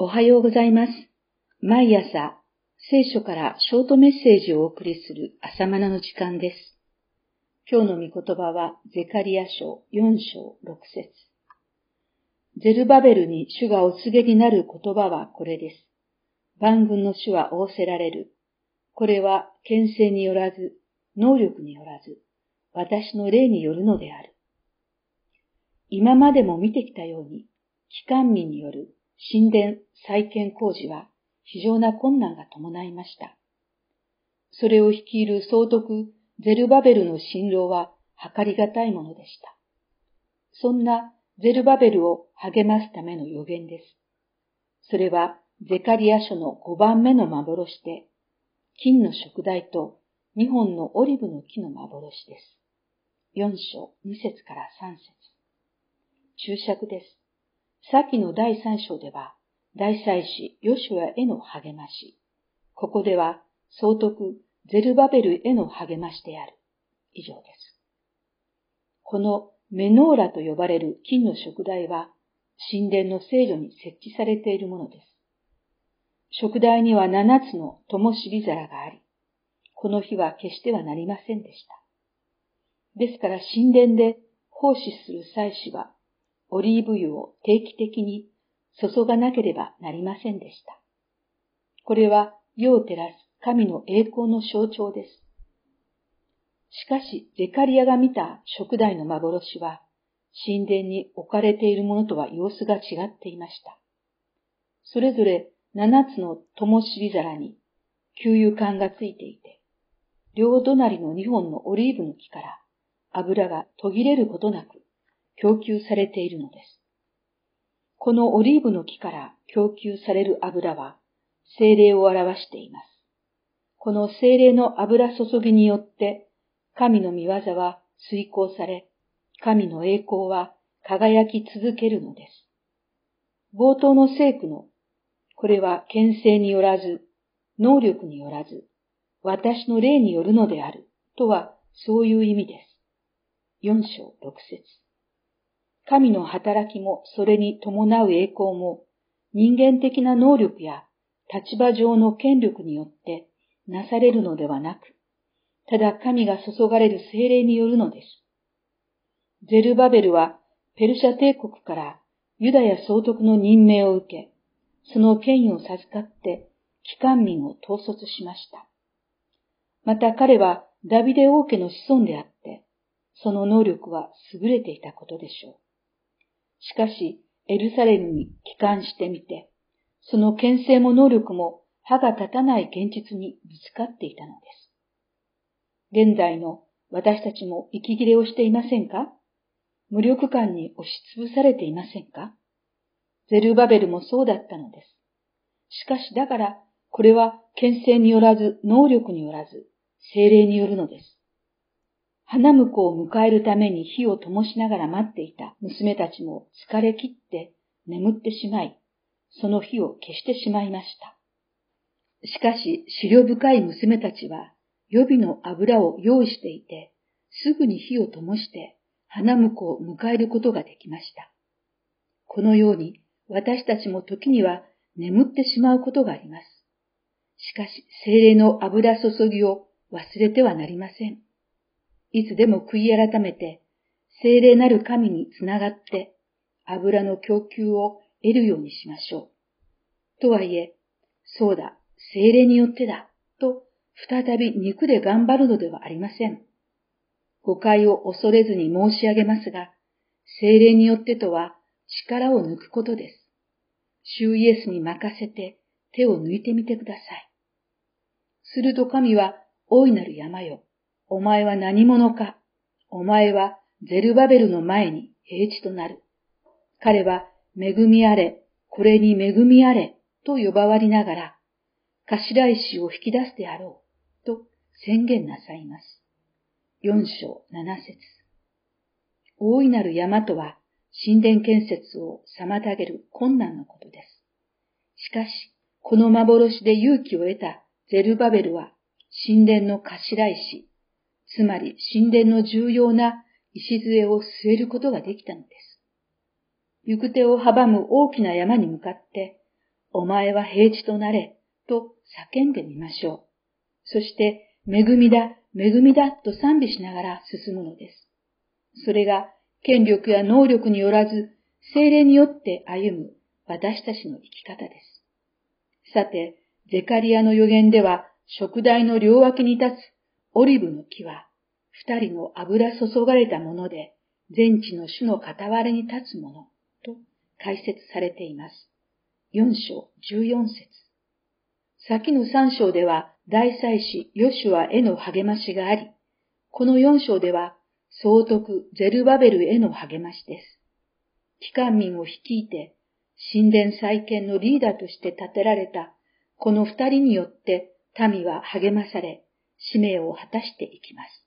おはようございます。毎朝、聖書からショートメッセージをお送りする朝マナの時間です。今日の御言葉は、ゼカリア書4章6節ゼルバベルに主がお告げになる言葉はこれです。万軍の主は仰せられる。これは、牽制によらず、能力によらず、私の霊によるのである。今までも見てきたように、機関民による神殿再建工事は非常な困難が伴いました。それを率いる総督ゼルバベルの辛労は測りがたいものでした。そんなゼルバベルを励ますための予言です。それはゼカリア書の5番目の幻で、金の食台と2本のオリブの木の幻です。4章2節から3節注釈です。先の第三章では、大祭司ヨシュアへの励まし、ここでは総督ゼルバベルへの励ましである。以上です。このメノーラと呼ばれる金の食台は、神殿の聖女に設置されているものです。食台には七つの灯火皿があり、この日は決してはなりませんでした。ですから神殿で奉仕する祭司はオリーブ油を定期的に注がなければなりませんでした。これは世を照らす神の栄光の象徴です。しかし、ゼカリアが見た食台の幻は、神殿に置かれているものとは様子が違っていました。それぞれ七つの灯火皿に給油管がついていて、両隣の二本のオリーブの木から油が途切れることなく供給されているのです。このオリーブの木から供給される油は精霊を表しています。この精霊の油注ぎによって神の見業は遂行され、神の栄光は輝き続けるのです。冒頭の聖句の、これは牽制によらず、能力によらず、私の霊によるのである、とはそういう意味です。四章六節。神の働きもそれに伴う栄光も人間的な能力や立場上の権力によってなされるのではなく、ただ神が注がれる精霊によるのです。ゼルバベルはペルシャ帝国からユダヤ総督の任命を受け、その権威を授かって機関民を統率しました。また彼はダビデ王家の子孫であって、その能力は優れていたことでしょう。しかし、エルサレムに帰還してみて、その牽制も能力も歯が立たない現実にぶつかっていたのです。現在の私たちも息切れをしていませんか？無力感に押しつぶされていませんか？ゼルバベルもそうだったのです。しかしだから、これは牽制によらず、能力によらず、精霊によるのです。花婿を迎えるために火を灯しながら待っていた娘たちも疲れ切って眠ってしまい、その火を消してしまいました。しかし、資料深い娘たちは予備の油を用意していて、すぐに火を灯して花婿を迎えることができました。このように私たちも時には眠ってしまうことがあります。しかし、精霊の油注ぎを忘れてはなりません。いつでも悔い改めて、精霊なる神につながって、油の供給を得るようにしましょう。とはいえ、そうだ、精霊によってだ、と再び肉で頑張るのではありません。誤解を恐れずに申し上げますが、精霊によってとは力を抜くことです。主イエスに任せて手を抜いてみてください。すると神は大いなる山よ。お前は何者か。お前はゼルバベルの前に平地となる。彼は恵みあれ、これに恵みあれ、と呼ばわりながら、頭石を引き出すであろう、と宣言なさいます。四章七節大いなる山とは、神殿建設を妨げる困難のことです。しかし、この幻で勇気を得たゼルバベルは、神殿の頭石、つまり神殿の重要な礎を据えることができたのです。行く手を阻む大きな山に向かって、お前は平地となれ、と叫んでみましょう。そして、恵みだ、恵みだと賛美しながら進むのです。それが、権力や能力によらず、精霊によって歩む私たちの生き方です。さて、ゼカリアの予言では、食台の両脇に立つオリブの木は、二人の油注がれたもので、全地の種の傍らに立つもの、と解説されています。四章十四節先の三章では、大祭司ヨシュアへの励ましがあり、この四章では、総督ゼルバベルへの励ましです。機関民を率いて、神殿再建のリーダーとして立てられた、この二人によって民は励まされ、使命を果たしていきます。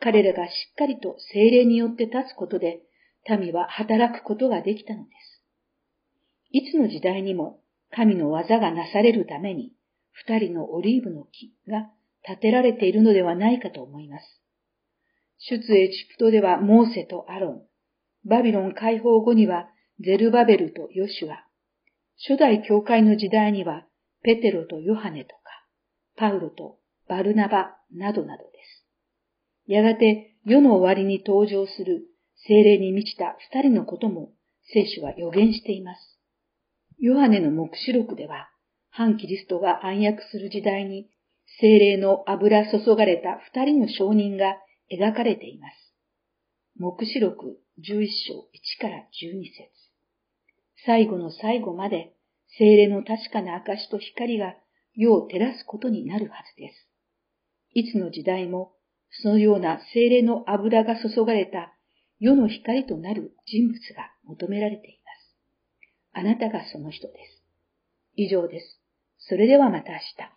彼らがしっかりと精霊によって立つことで、民は働くことができたのです。いつの時代にも神の技がなされるために、二人のオリーブの木が建てられているのではないかと思います。出エジプトではモーセとアロン、バビロン解放後にはゼルバベルとヨシュア、初代教会の時代にはペテロとヨハネとか、パウロとバルナバなどなどです。やがて世の終わりに登場する精霊に満ちた二人のことも聖書は予言しています。ヨハネの目視録では、反キリストが暗躍する時代に、精霊の油注がれた二人の証人が描かれています。目視録11章1から12節最後の最後まで精霊の確かな証と光が世を照らすことになるはずです。いつの時代もそのような精霊の油が注がれた世の光となる人物が求められています。あなたがその人です。以上です。それではまた明日。